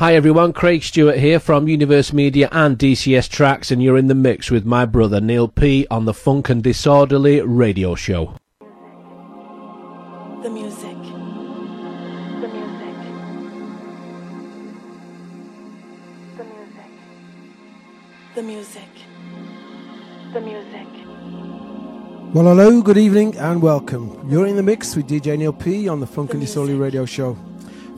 Hi everyone, Craig Stewart here from Universe Media and DCS Tracks, and you're in the mix with my brother Neil P on the Funk and Disorderly radio show. The music. The music. The music. The music. The music. Well, hello, good evening, and welcome. You're in the mix with DJ Neil P on the Funk and Disorderly radio show.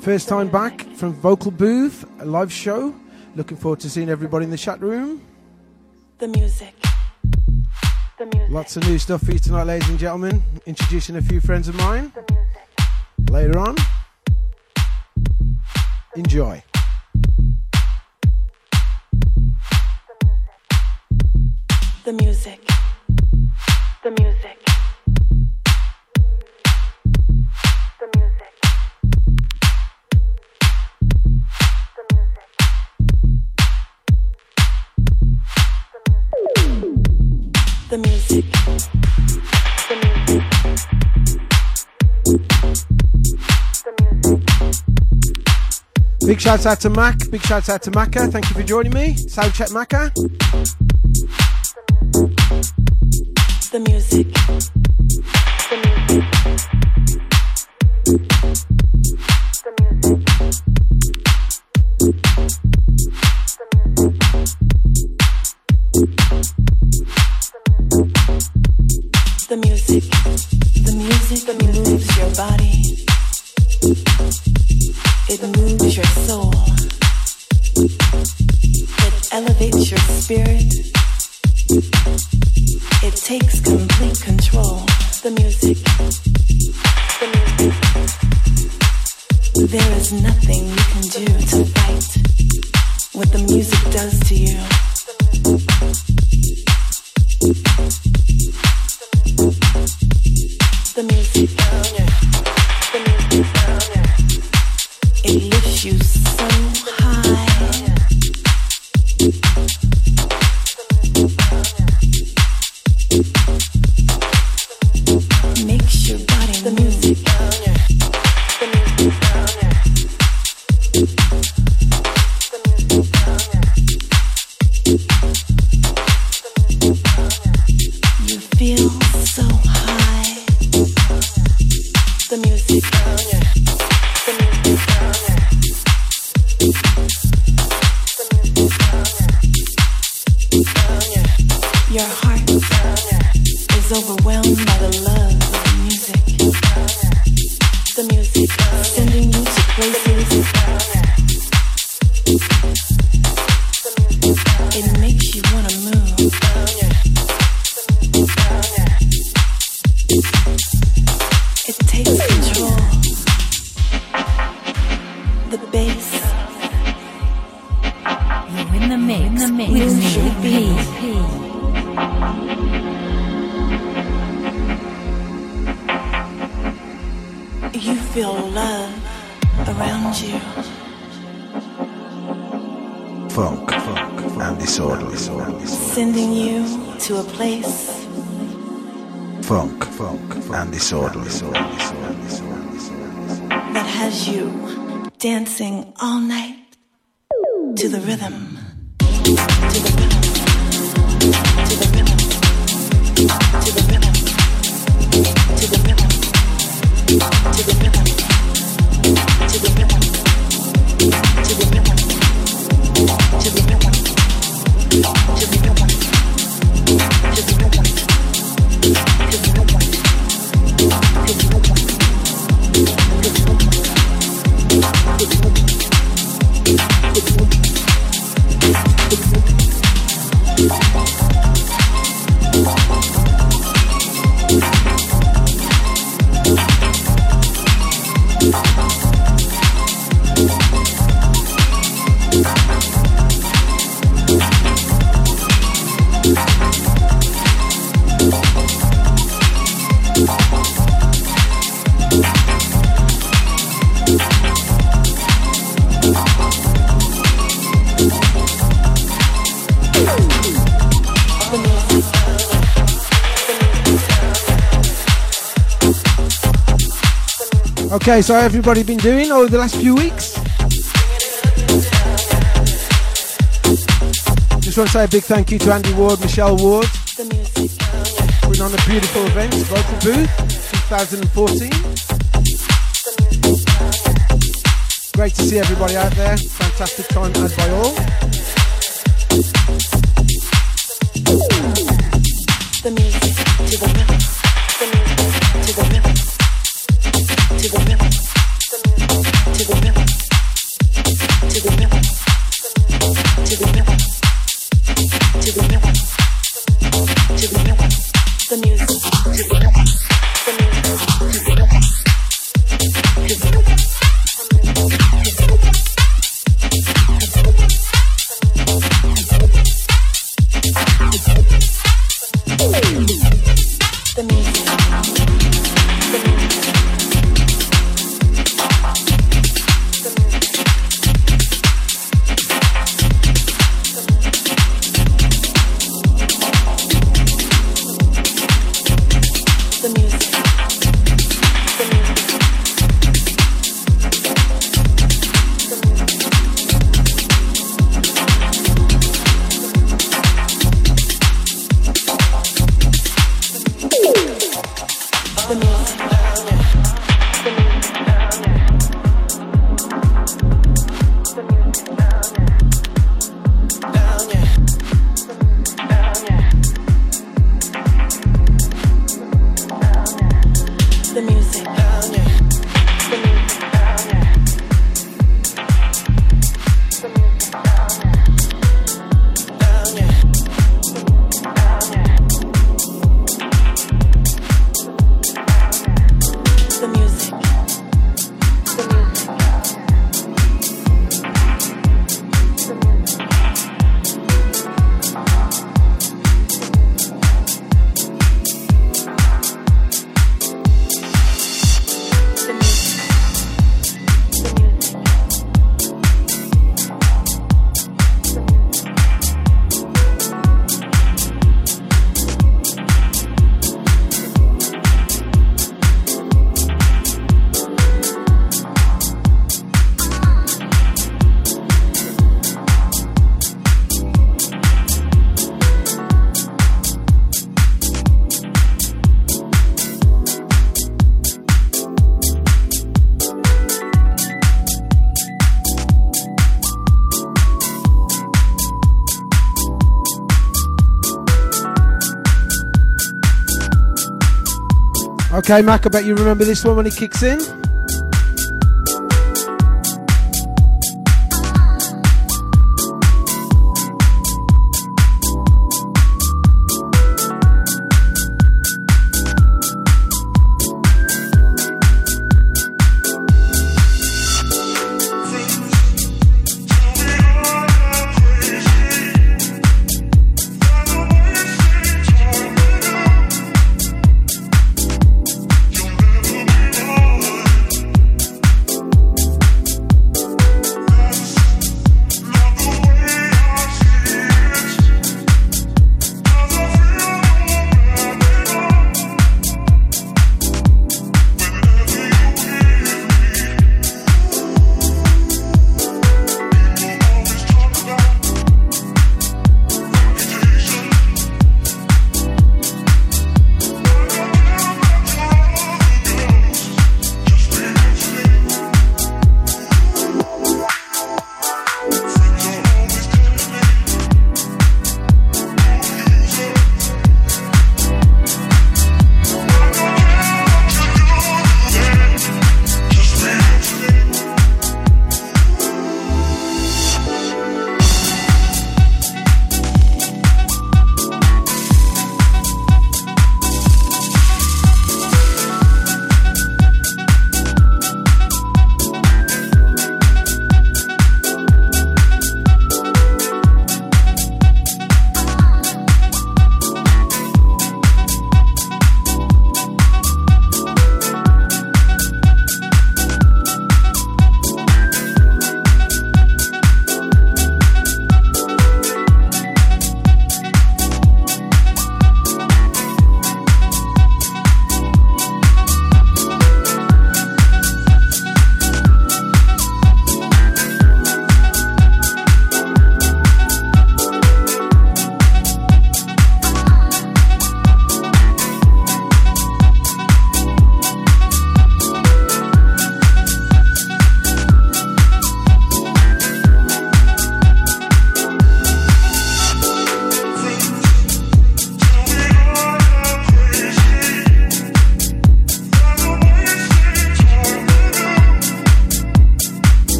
First time back from Vocal Booth, a live show. Looking forward to seeing everybody in the chat room. The music. The music. Lots of new stuff for you tonight, ladies and gentlemen. Introducing a few friends of mine. The music. Later on. Enjoy. The music. The music. The Big shout out to Mac. Big shout out to Maka. Thank you for joining me. Sound check Maka. The music. The music. The Your body. It moves your soul. It elevates your spirit. It takes complete control. The music. The music. There is nothing Okay, so how everybody been doing over the last few weeks? Just want to say a big thank you to Andy Ward, Michelle Ward, putting on a beautiful event, Local Booth 2014. Great to see everybody out there. Fantastic time as by all. The music to the Okay, Mac, I bet you remember this one when it kicks in.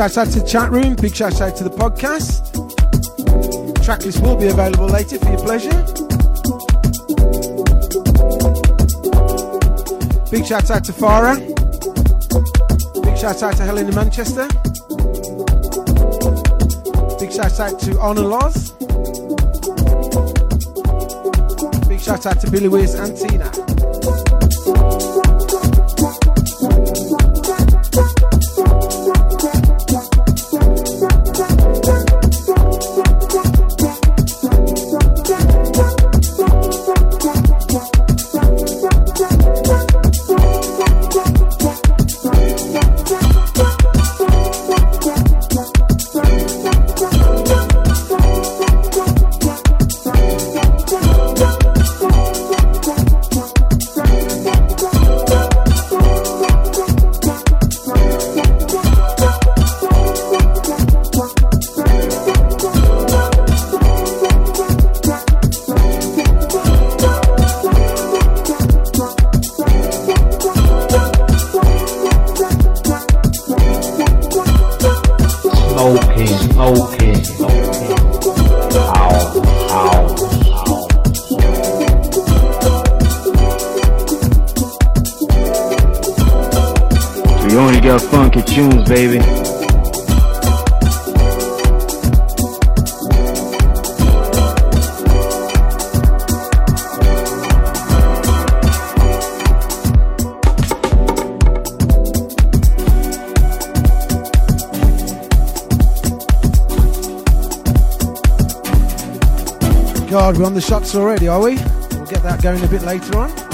Big shout out to the chat room. Big shout out to the podcast. Tracklist will be available later for your pleasure. Big shout out to Farah. Big shout out to Helen in Manchester. Big shout out to Honor Loz. Big shout out to Billy Wiz and Tina. Already, are we? We'll get that going a bit later on.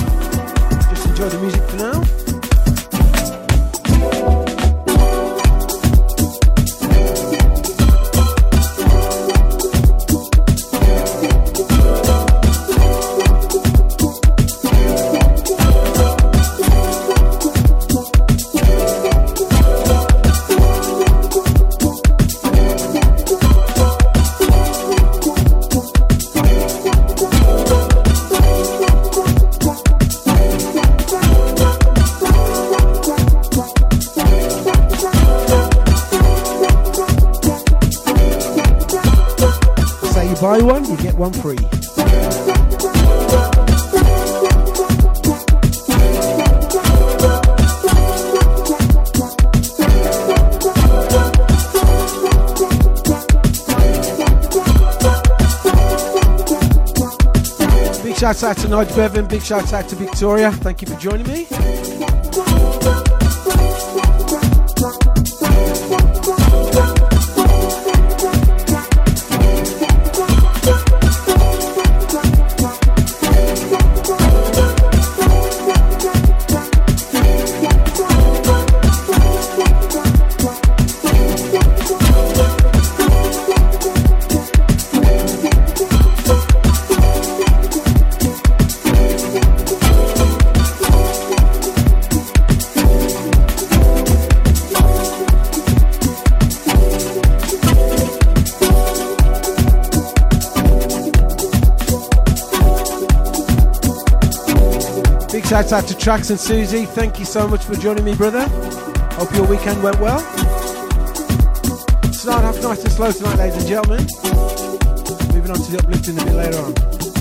You buy one, you get one free. Big shout out to Nigel Bevan, big shout out to Victoria. Thank you for joining me. Shout out to Trax and Susie. Thank you so much for joining me, brother. Hope your weekend went well. Start off nice and slow tonight, ladies and gentlemen. Moving on to the uplifting a bit later on.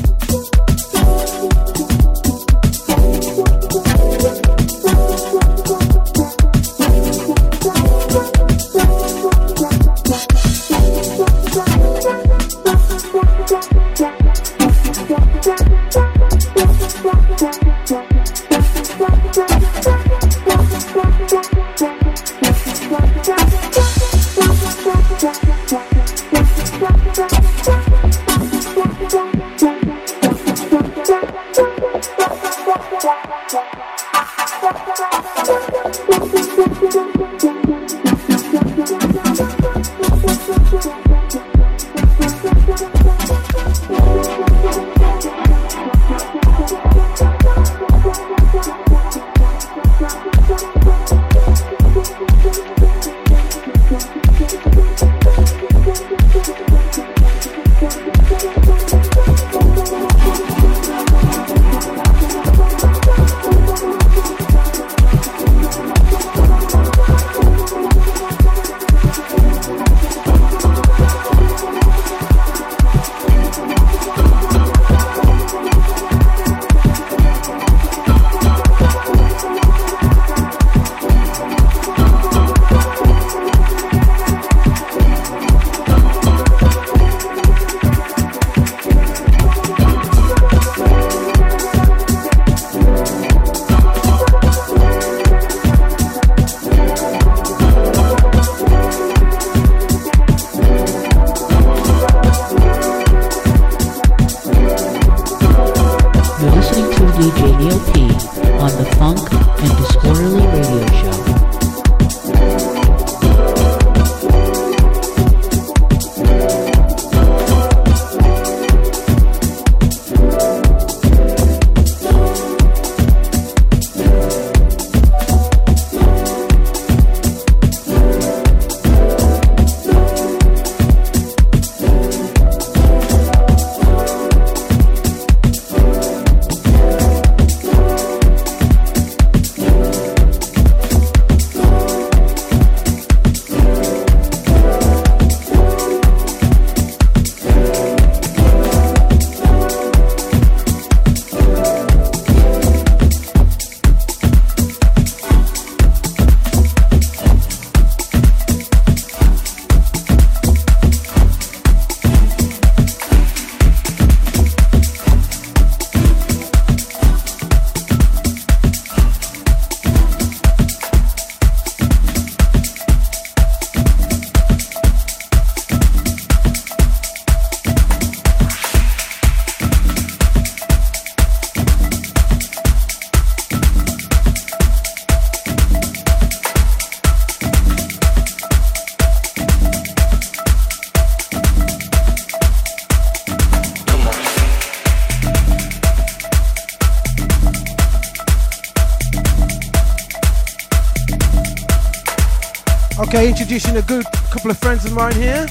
Introducing a good couple of friends of mine here.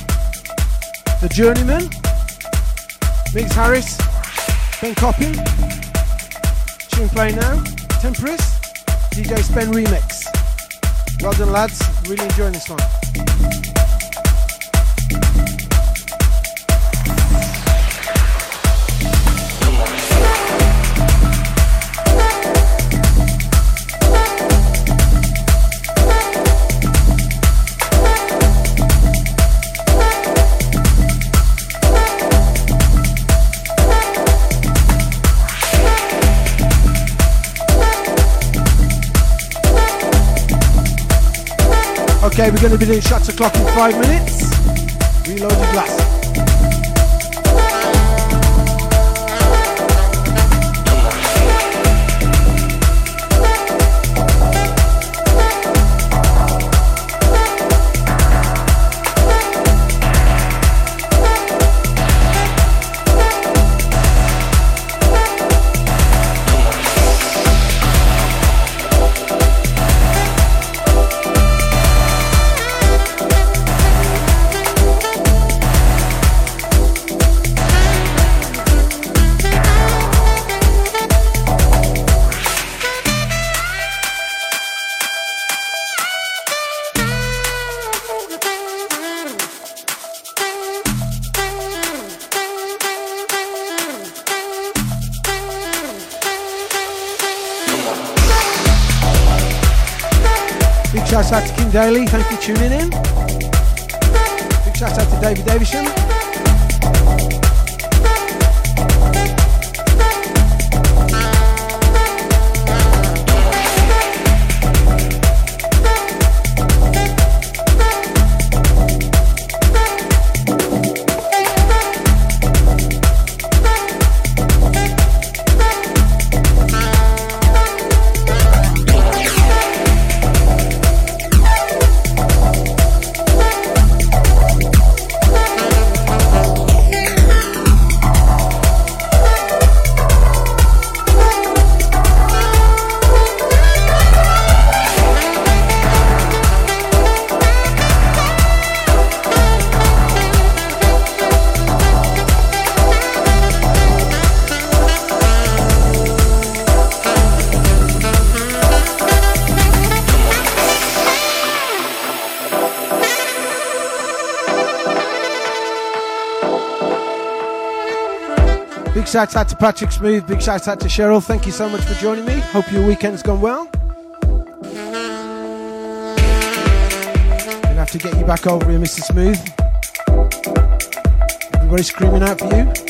The Journeyman, Mix Harris, Ben Coppin, tune Play now, Temperance, DJ Spen Remix. Well done lads, really enjoying this one. We're going to be doing shots o'clock in five minutes. Reload the glass. Out shout out to Patrick Smooth. Big shout out to Cheryl. Thank you so much for joining me. Hope your weekend's gone well. Gonna have to get you back over here, Mr. Smooth. Everybody screaming out for you.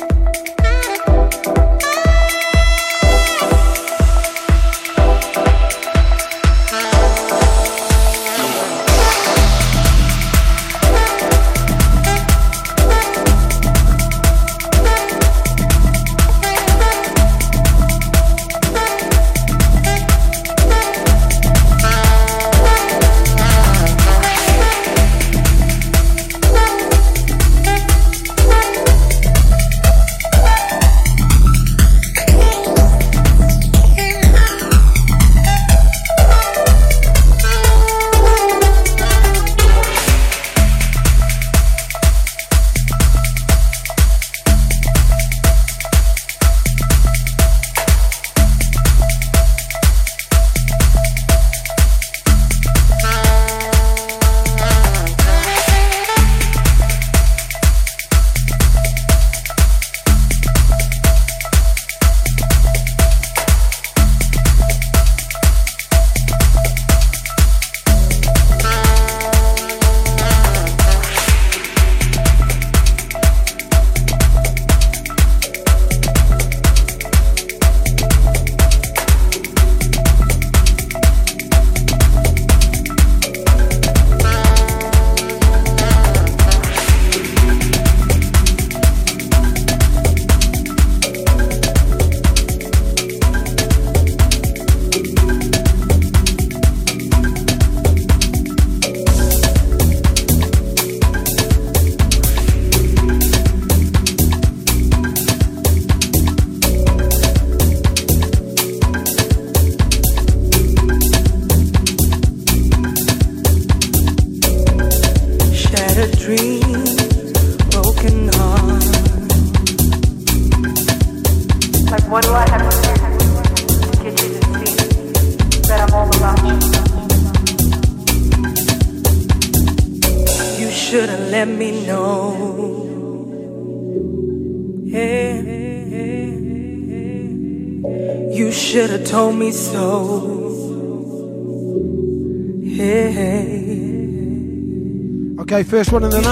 First one of the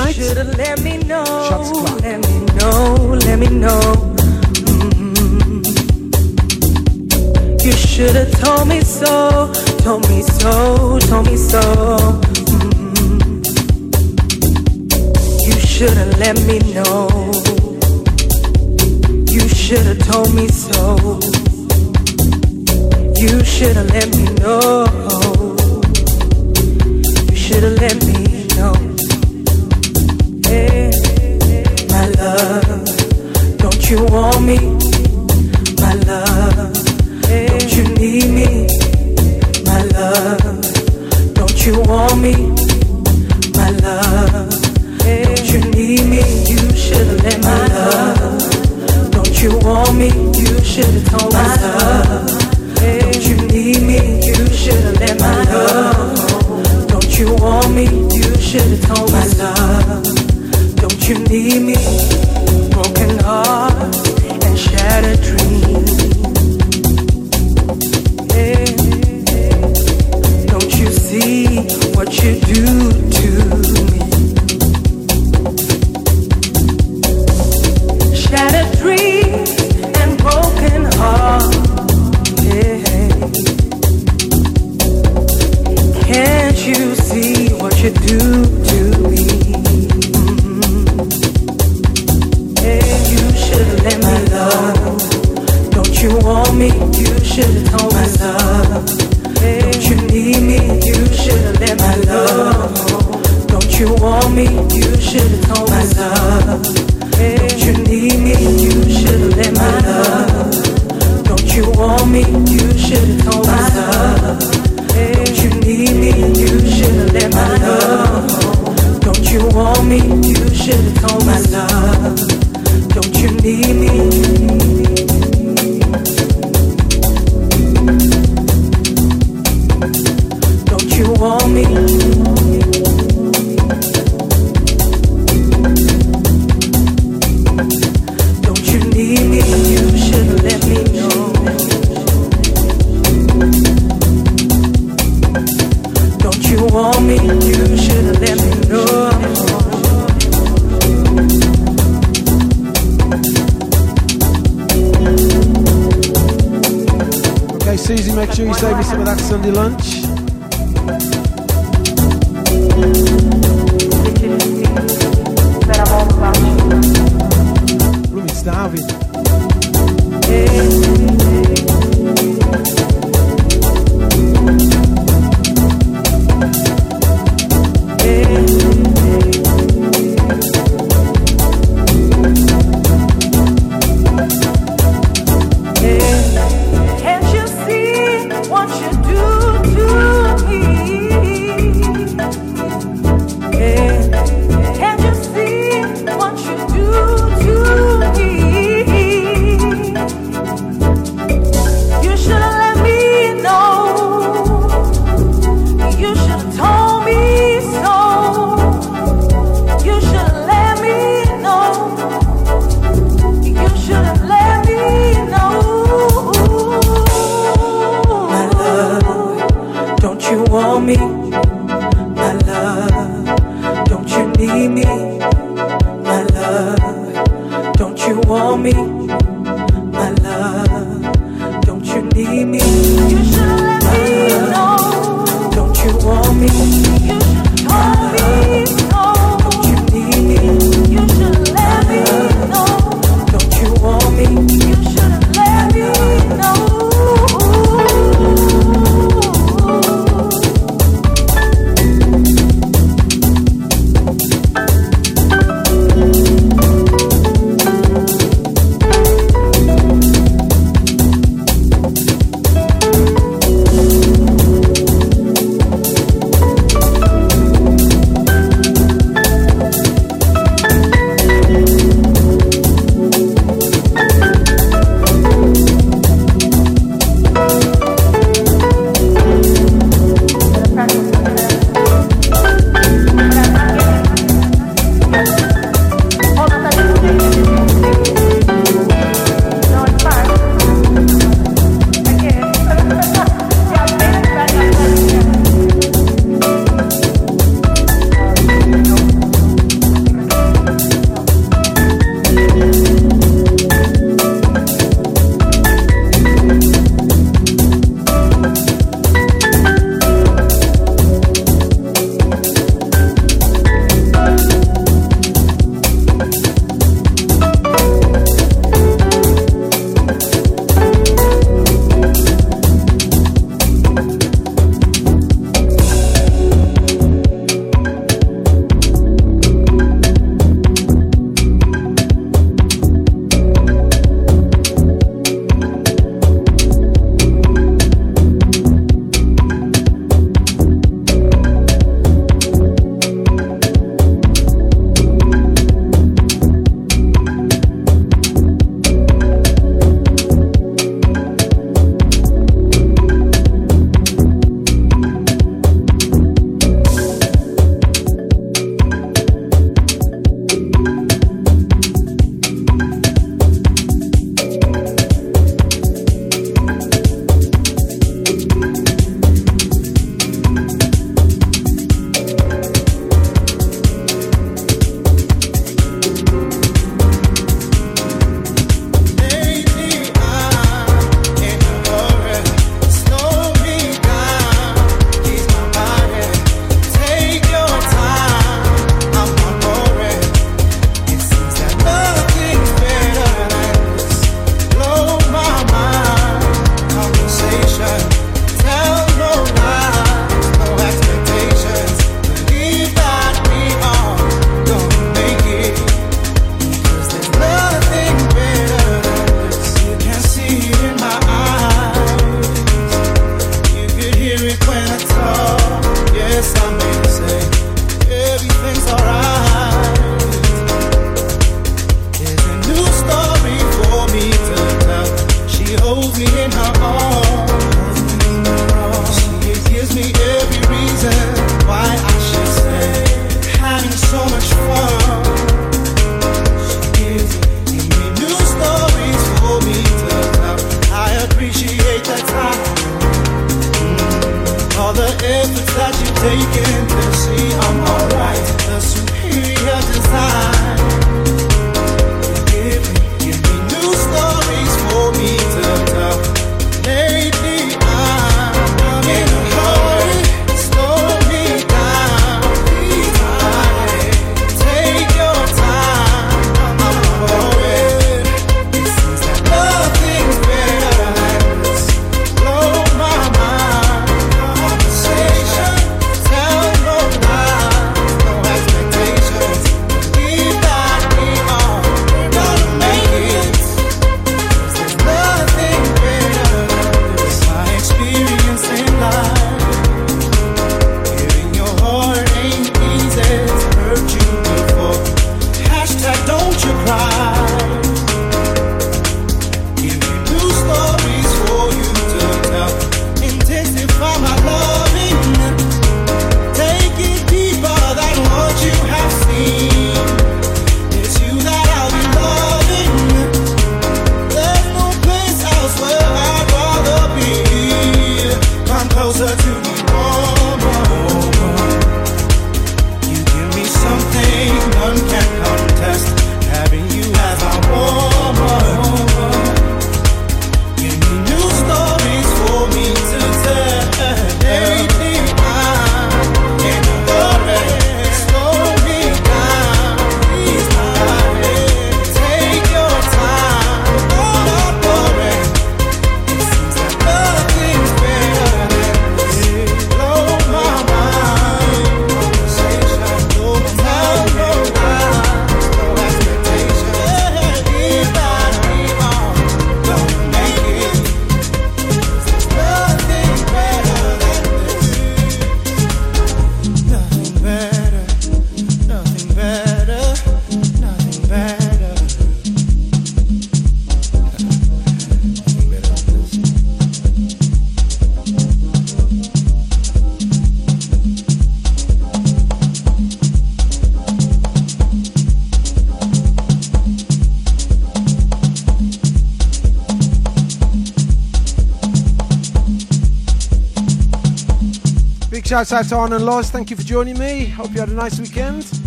shouts out to Arnon Laws. Thank you for joining me. Hope you had a nice weekend.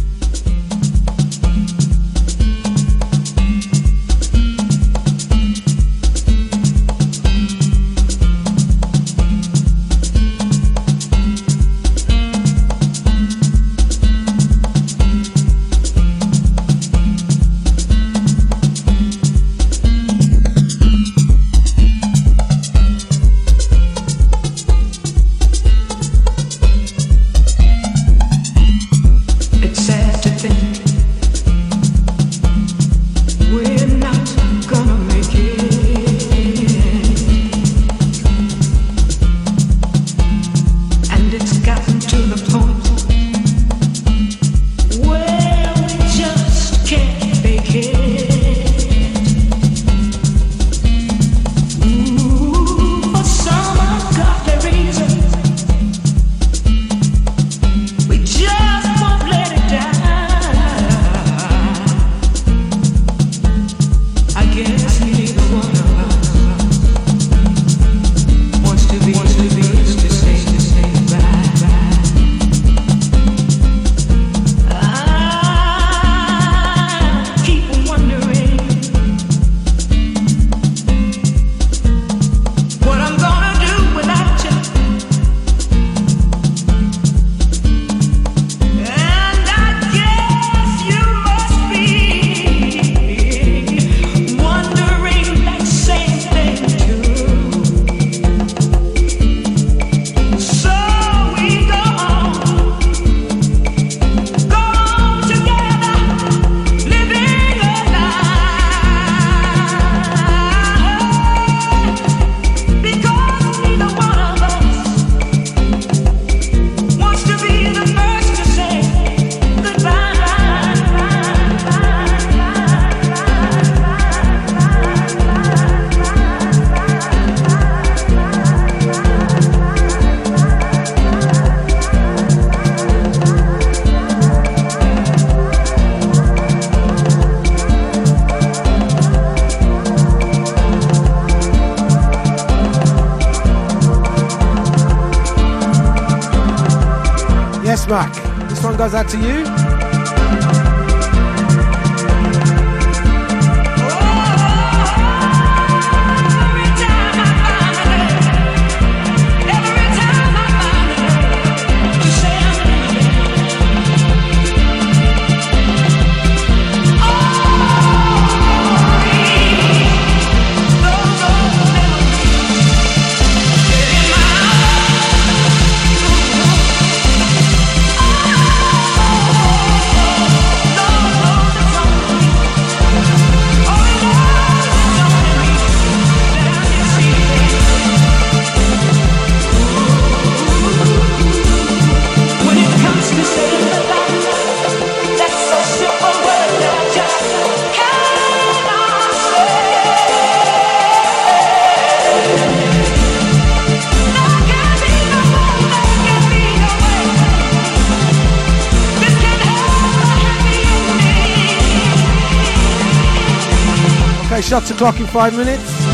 shut o'clock in five minutes.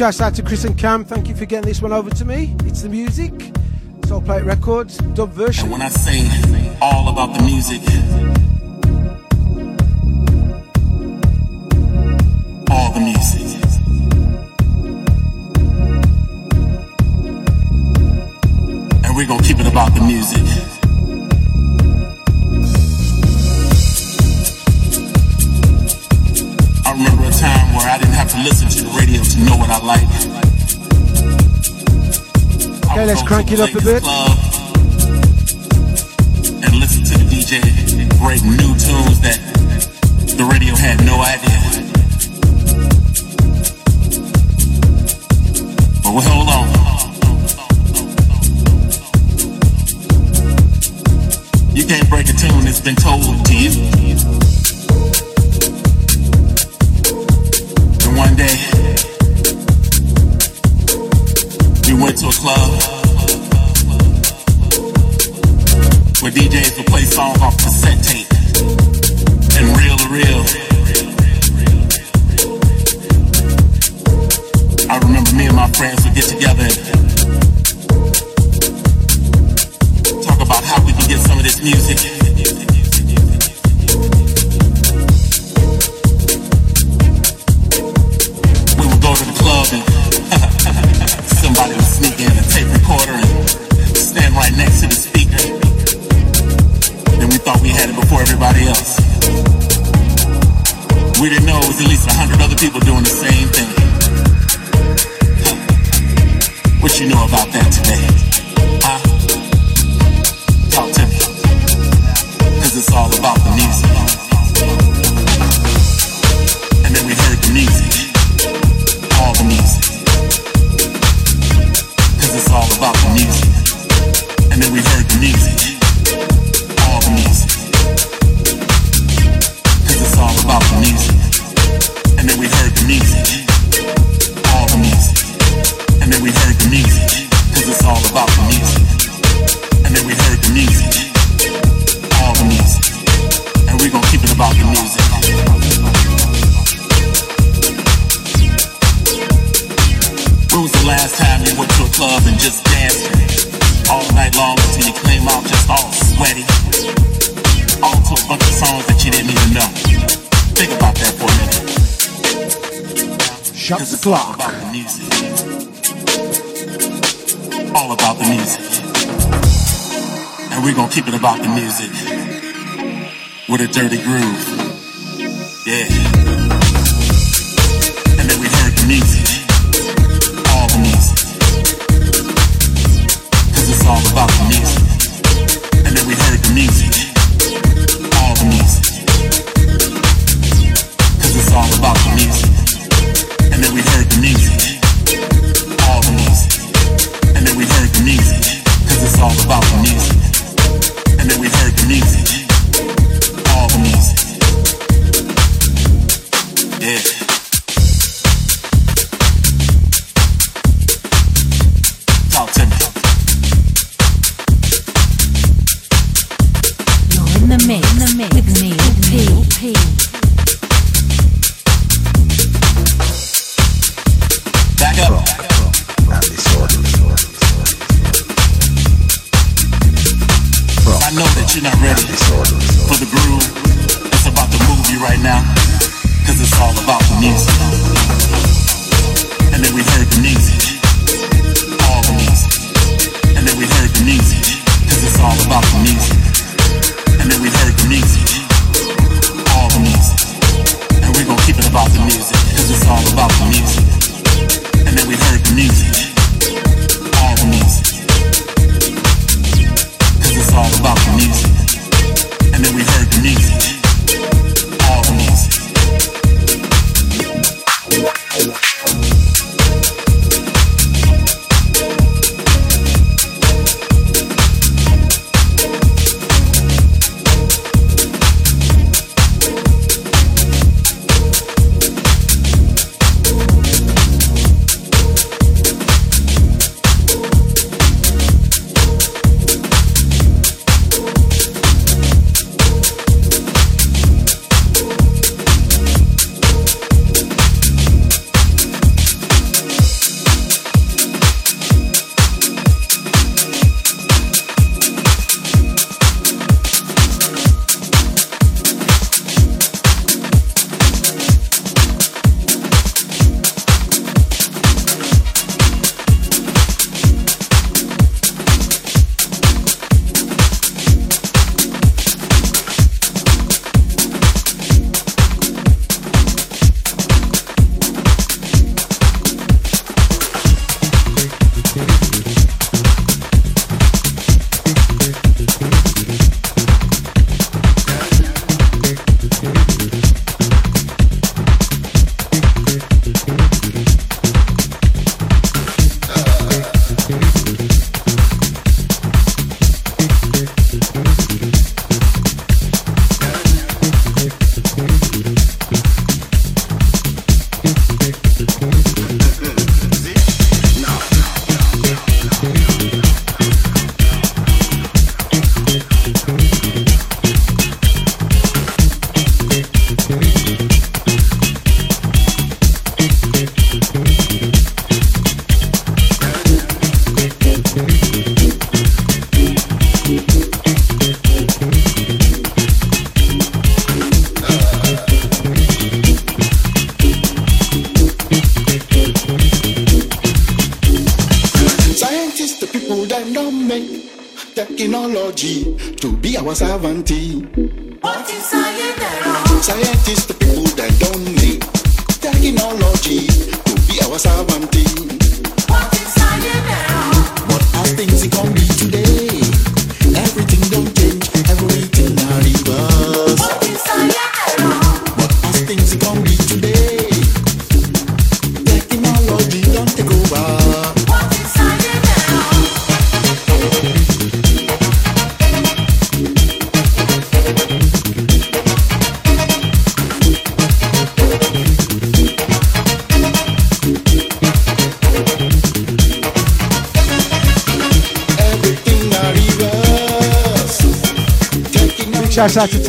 shouts out to Chris and Cam. Thank you for getting this one over to me. It's the music. Soul Plate Records, dub version. And when I sing all about the music, let's crank it up a bit. And listen to the DJ break new tunes that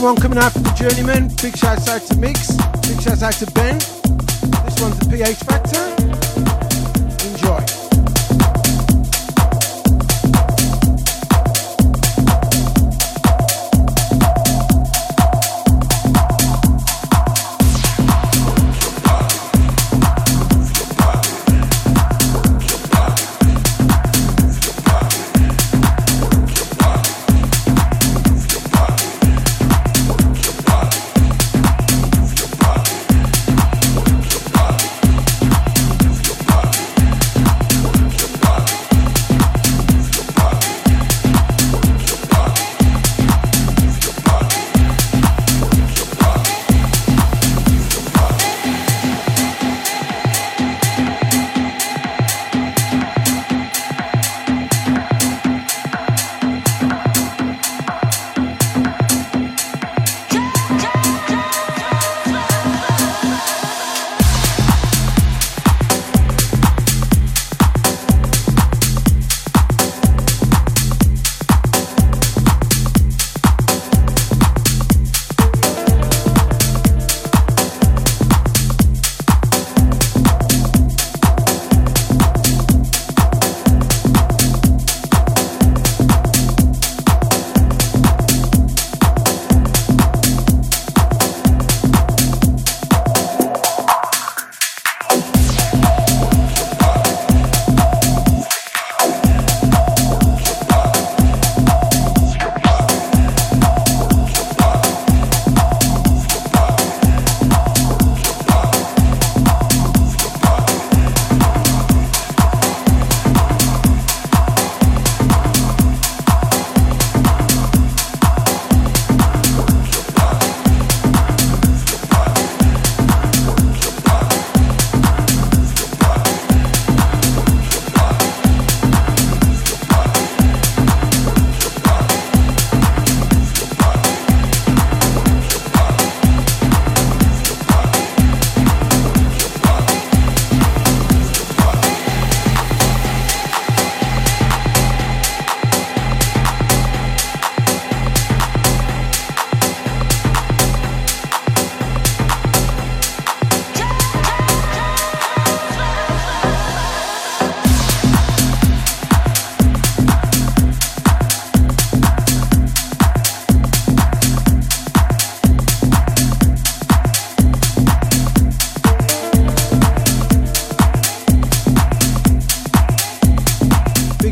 one coming out from the Journeyman.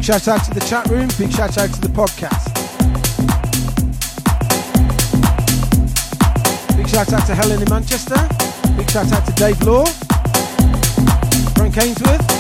Shout out to the chat room. Big shout out to the podcast. Big shout out to Helen in Manchester. Big shout out to Dave Law. Frank Ainsworth.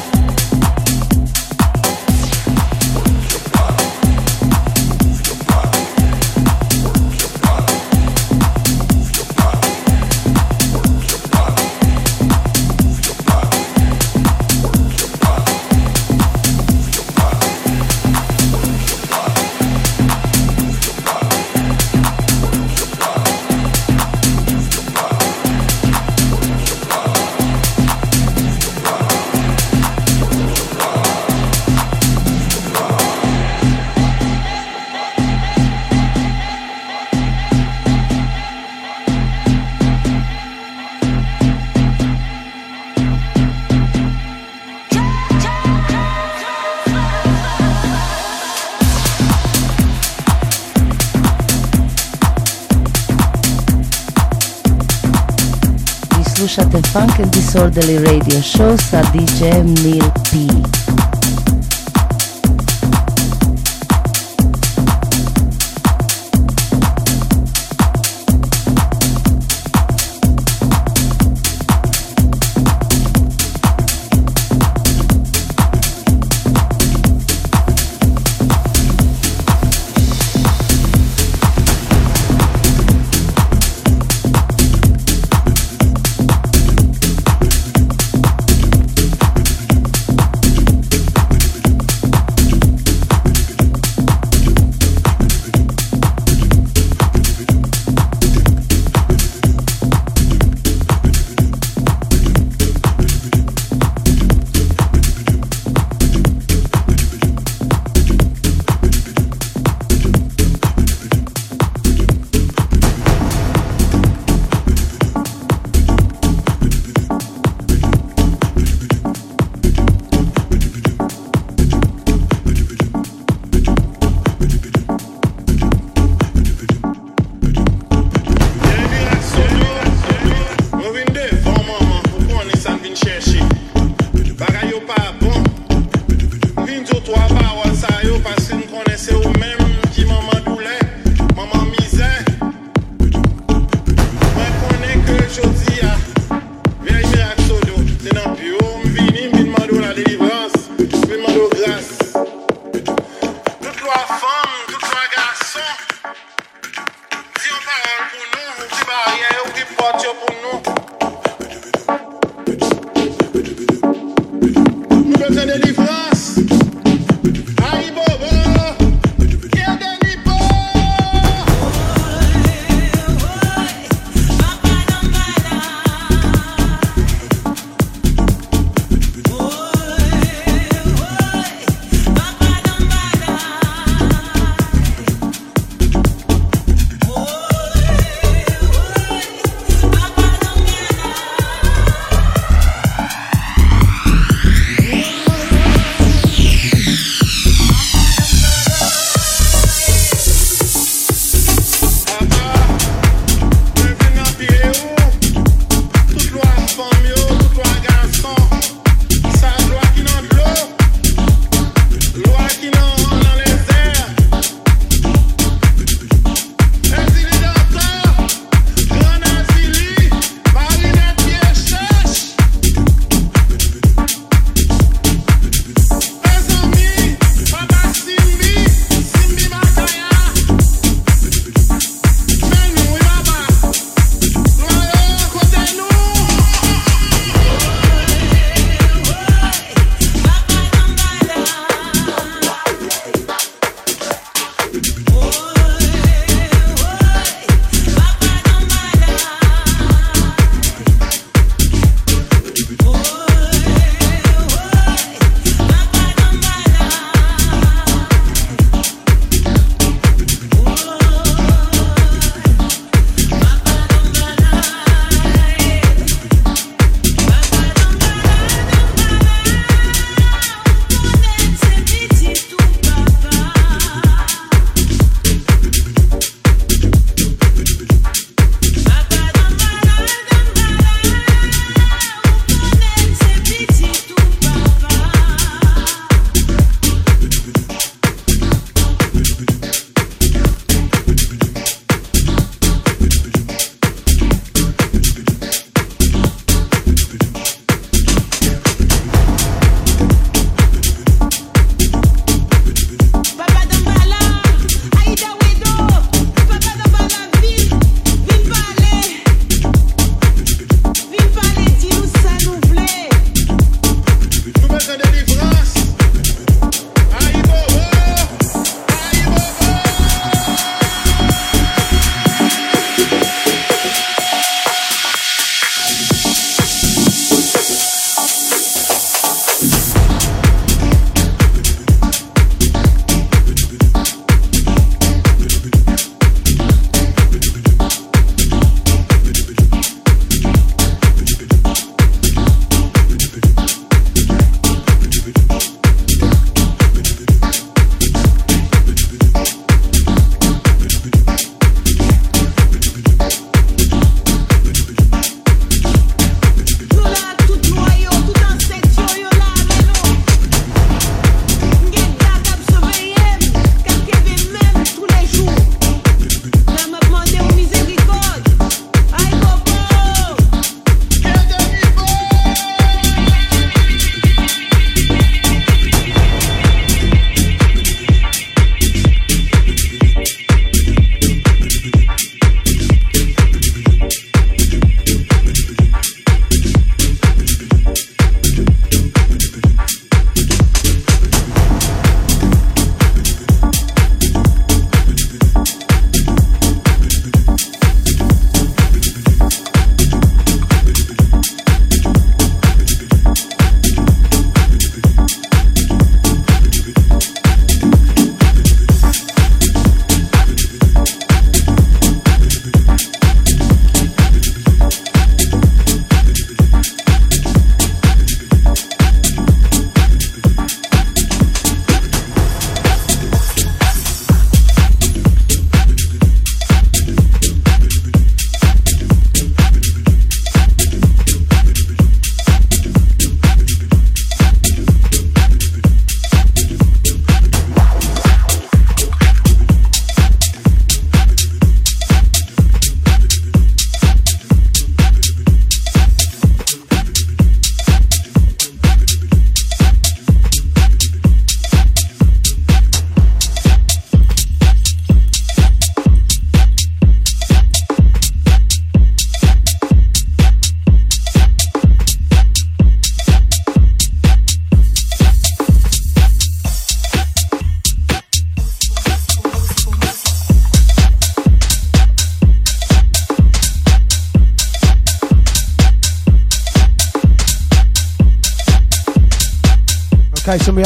Disorderly Radio Show sa DJ Neil P.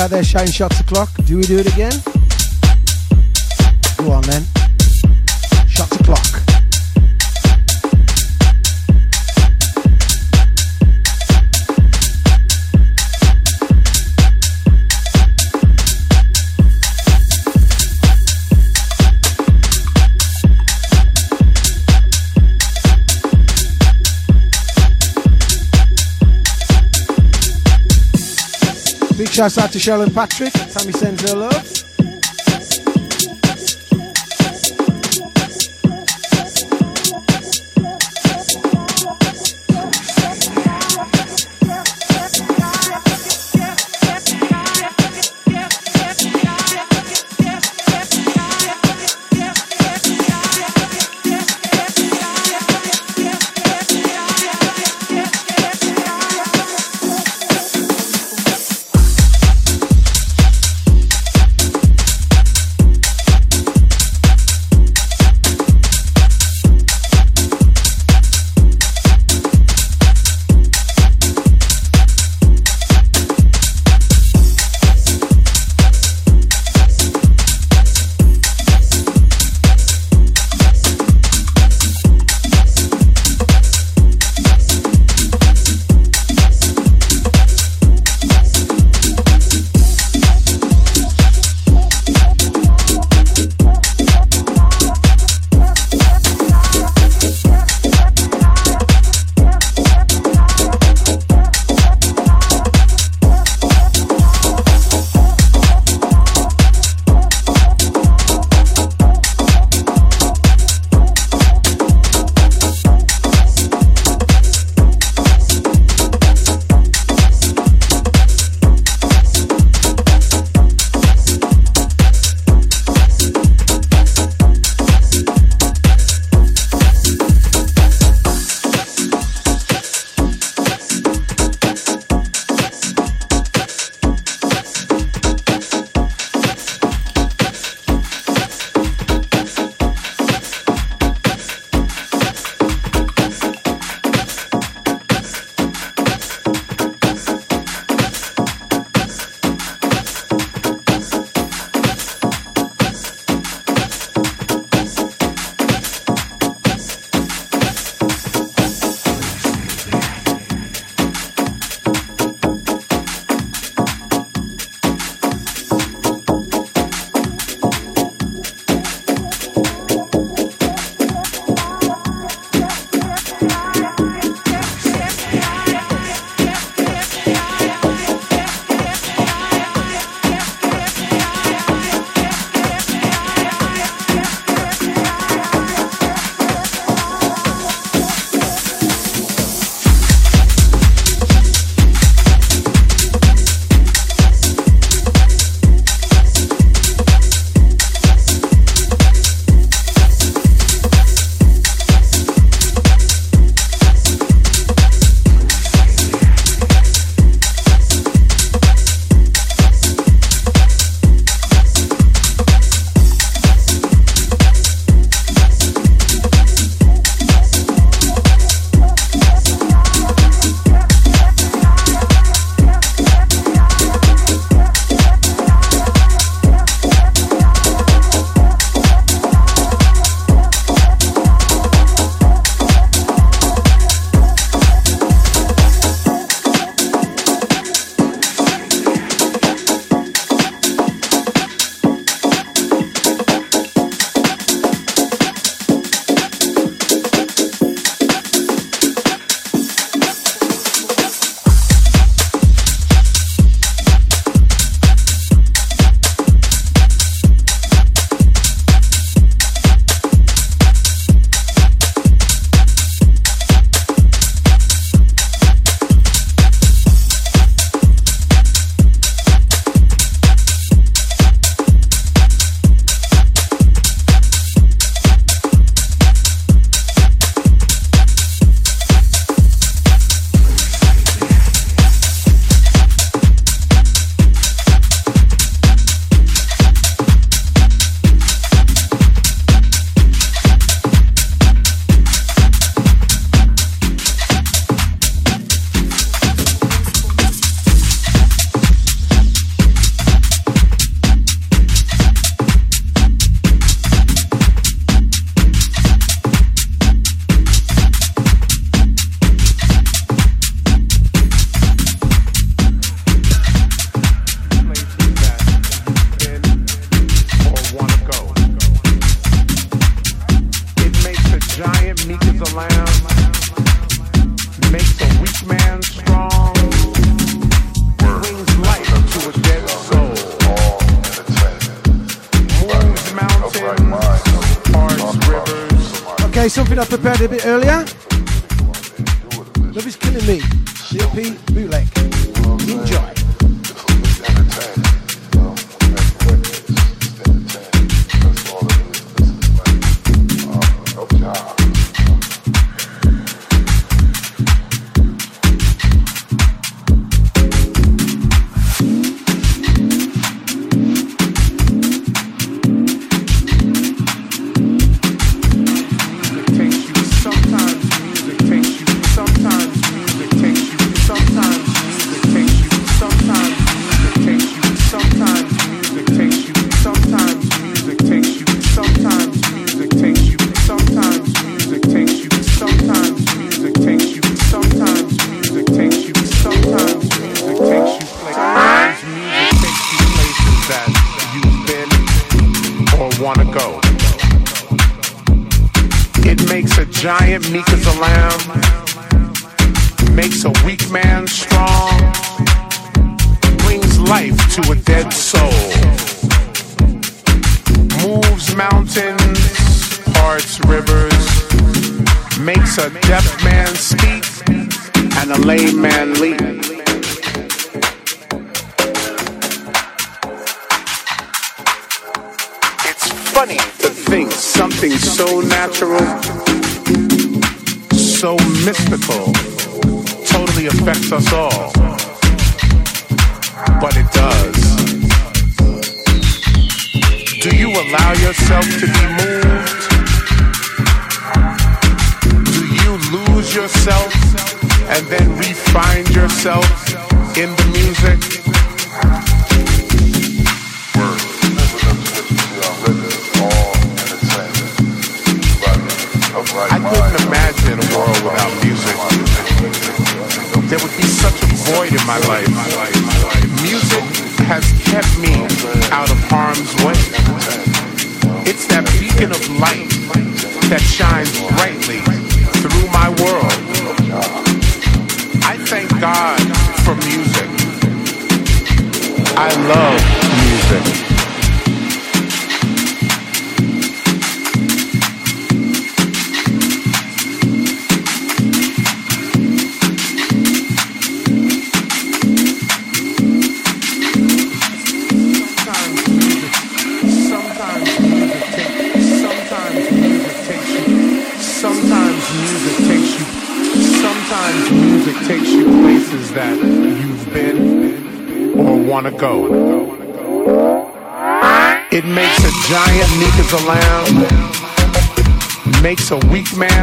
out there shouting shots o'clock. Do we do it again? Shouts out to Cheryl Patrick. Tammy sends her love.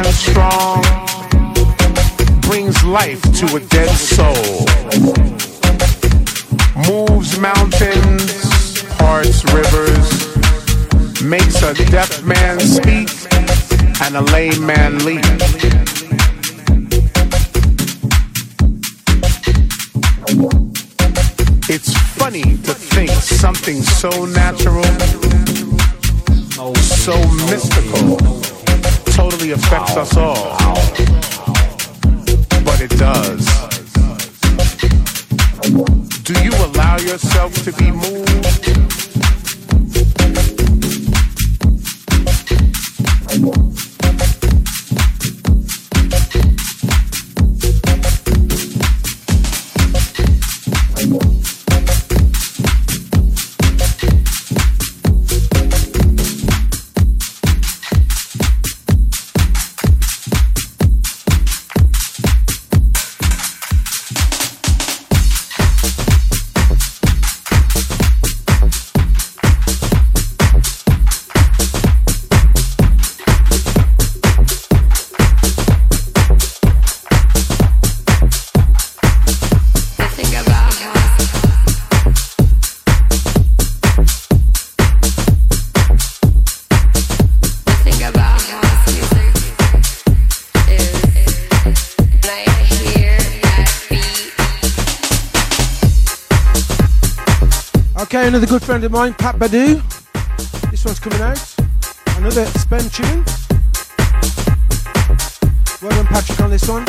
strong brings life to a dead soul. Moves mountains, parts rivers, makes a deaf man speak and a lame man leap. It's funny to think something so natural, so mystical totally affects us all. But it does. Do you allow yourself to be moved? Another good friend of mine, Pat Badu. This one's coming out. Another spend tune. Well done, Patrick, on this one.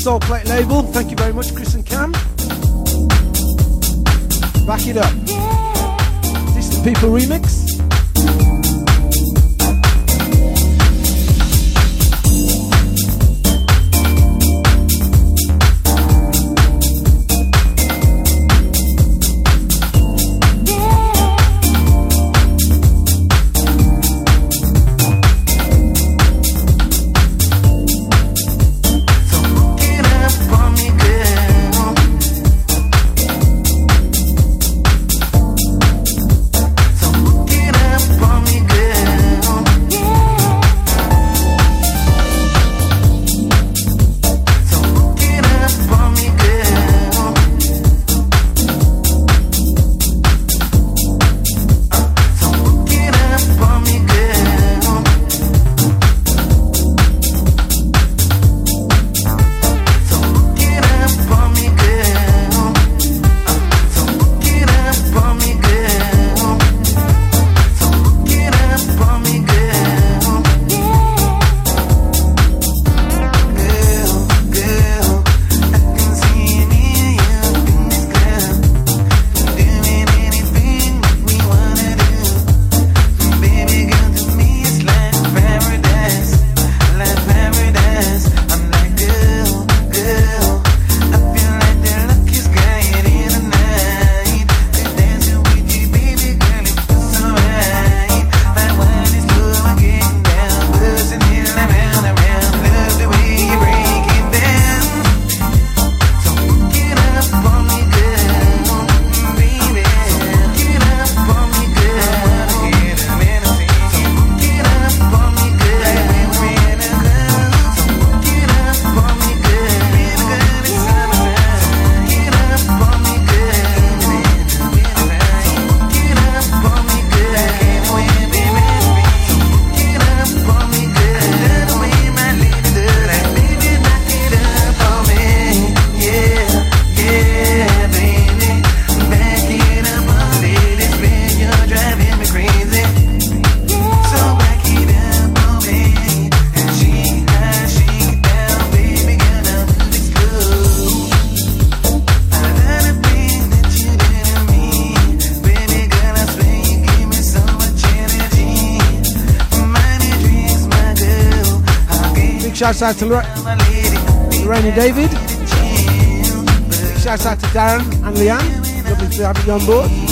soul play out to Lorraine and David. Big shout out to Darren and Leanne. Lovely to have you on board.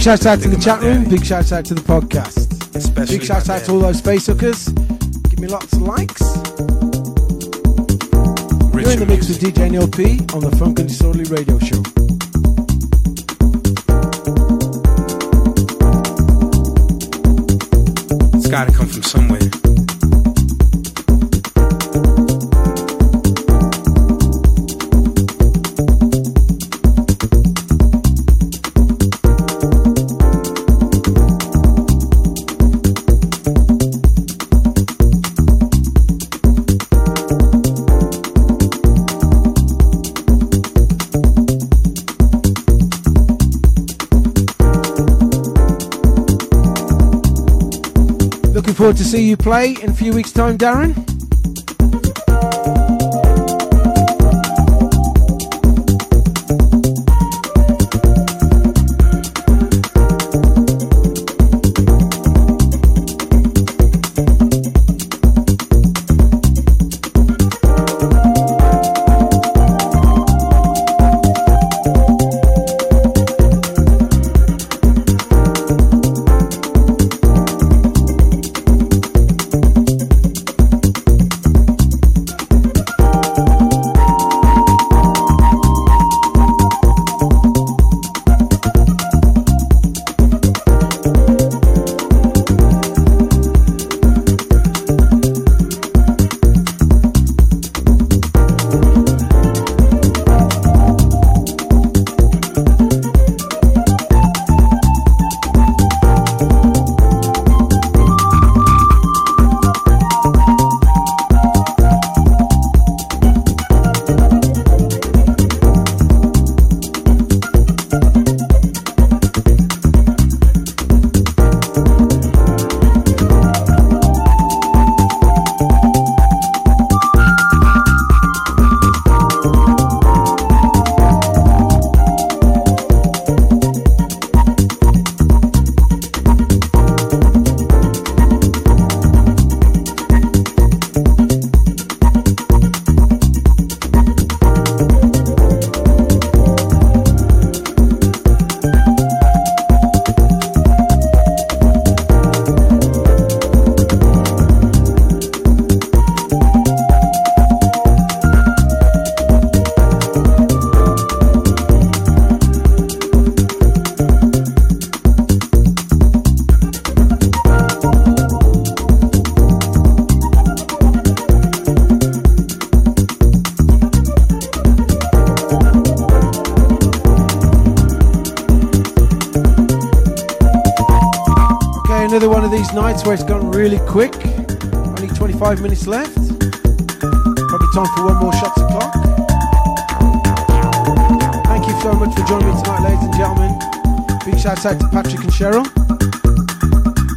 Big shout out to the chat room. Big shout out to the podcast. Especially Big shout out to all those Facebookers. Give me lots of likes. You're in the mix with DJ Neil P on the Funk and Disorderly Radio Show. It's gotta come from somewhere. Forward to see you play in a few weeks' time, Darren. It's gone really quick. Only 25 minutes left. Probably time for one more shot to clock. Thank you so much for joining me tonight, ladies and gentlemen. Big shout out to Patrick and Cheryl.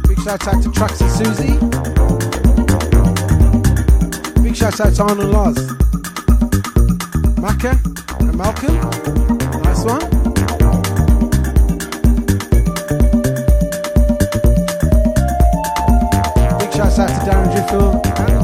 Big shout out to Trax and Susie. Big shout out to Arnold Lars. Maka and Malcolm. Nice one. To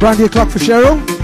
Brandy o'clock for Cheryl.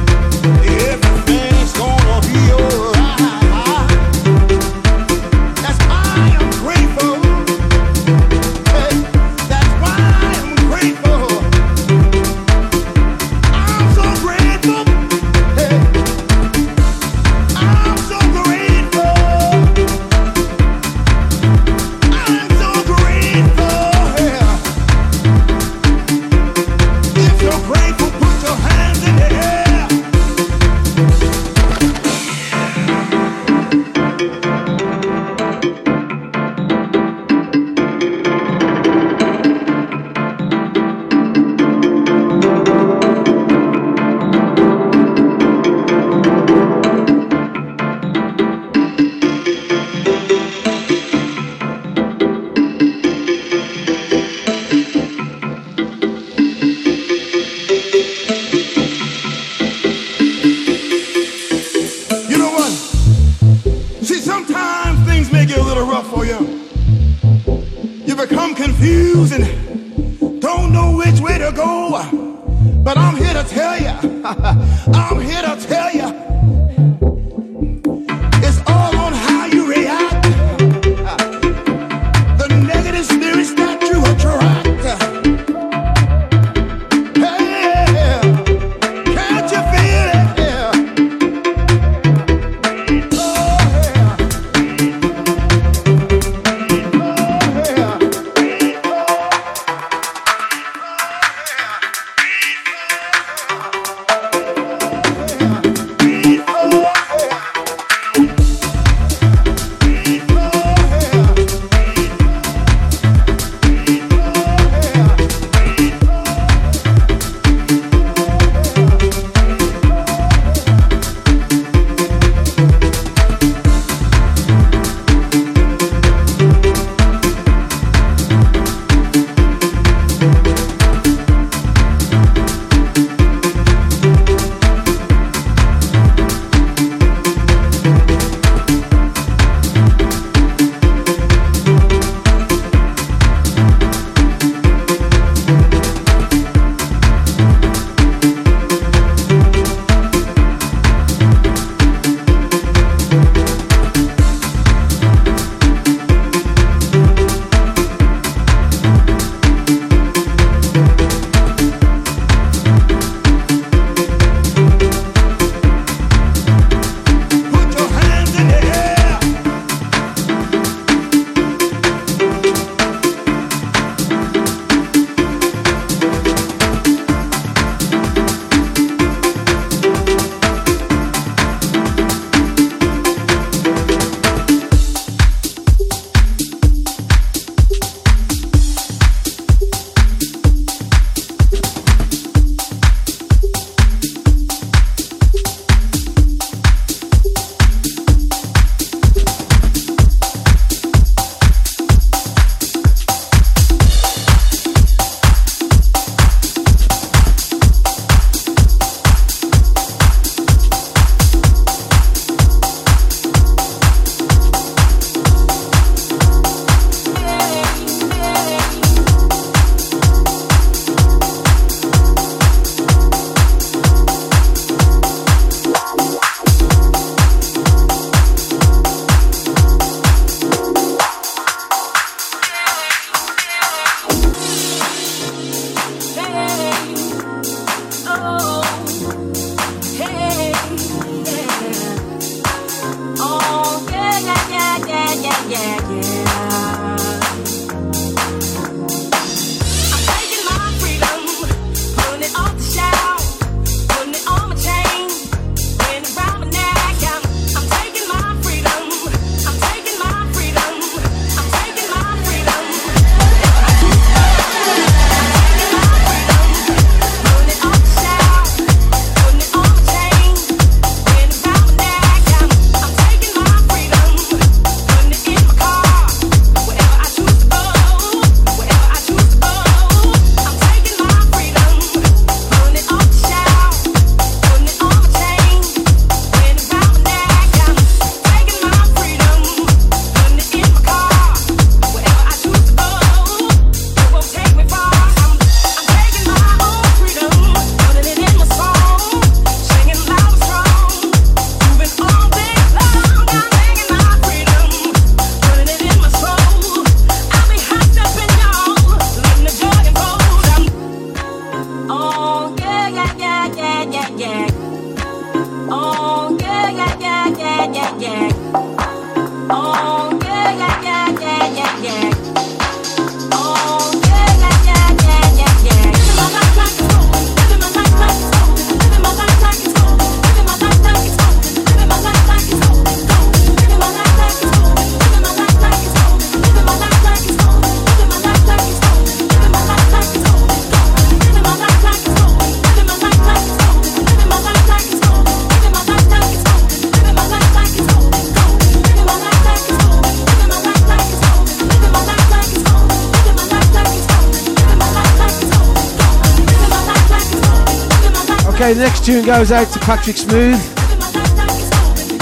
Tune goes out to Patrick Smooth.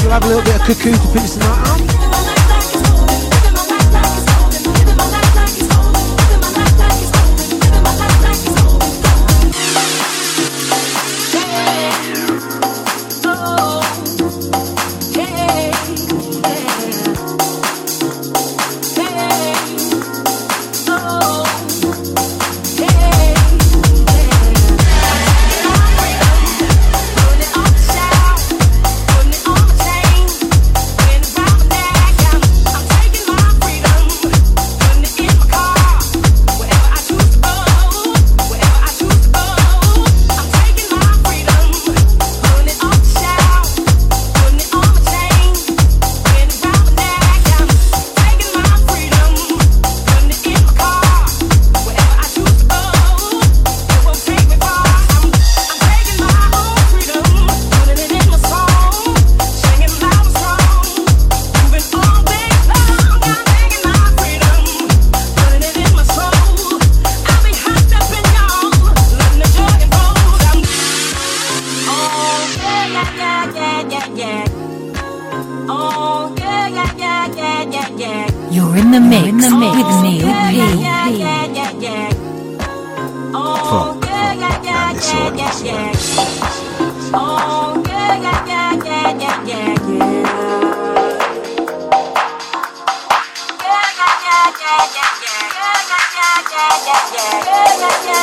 We'll have a little bit of cuckoo to finish the night Okay,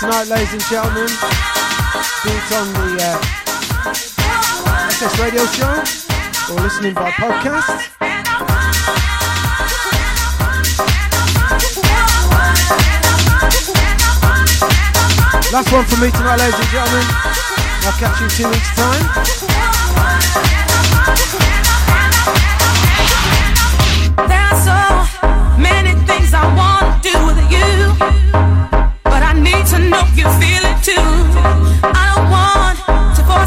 tonight, ladies and gentlemen. Be it on the uh, SS Radio Show or listening by podcast. Last one from me tonight, ladies and gentlemen. I'll catch you in two weeks' time.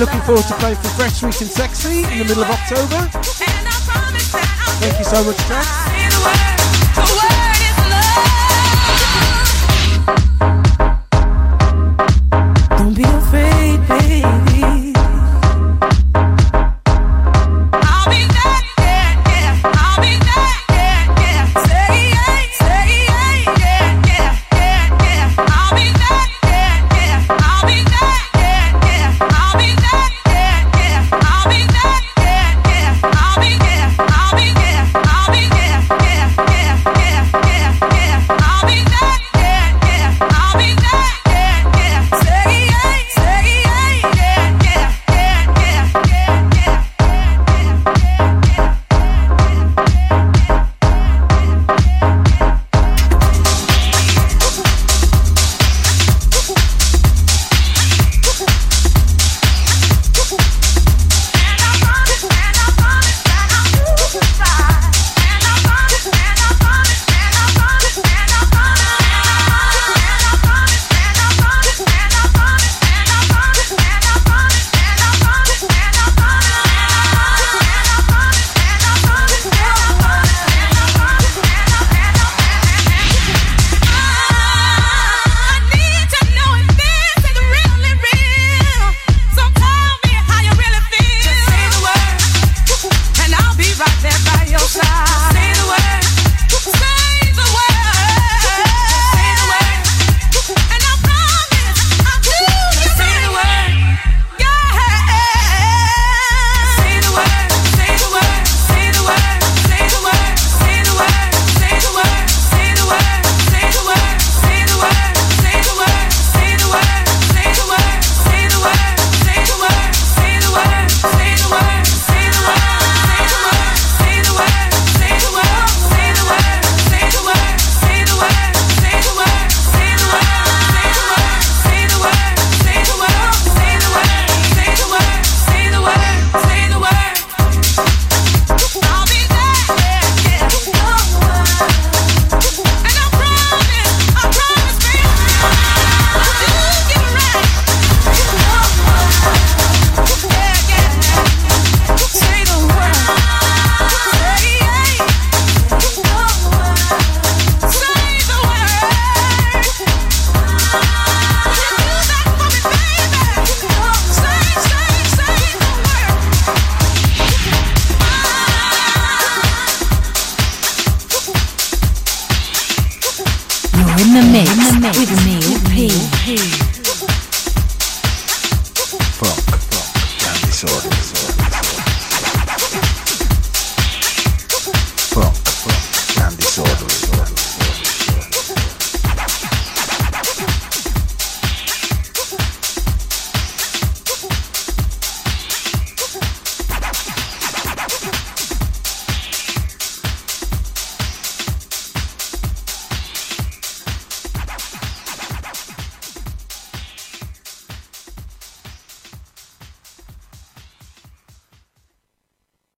looking forward to playing for Fresh, Sweet and Sexy in the middle of October. Thank you so much, Jack.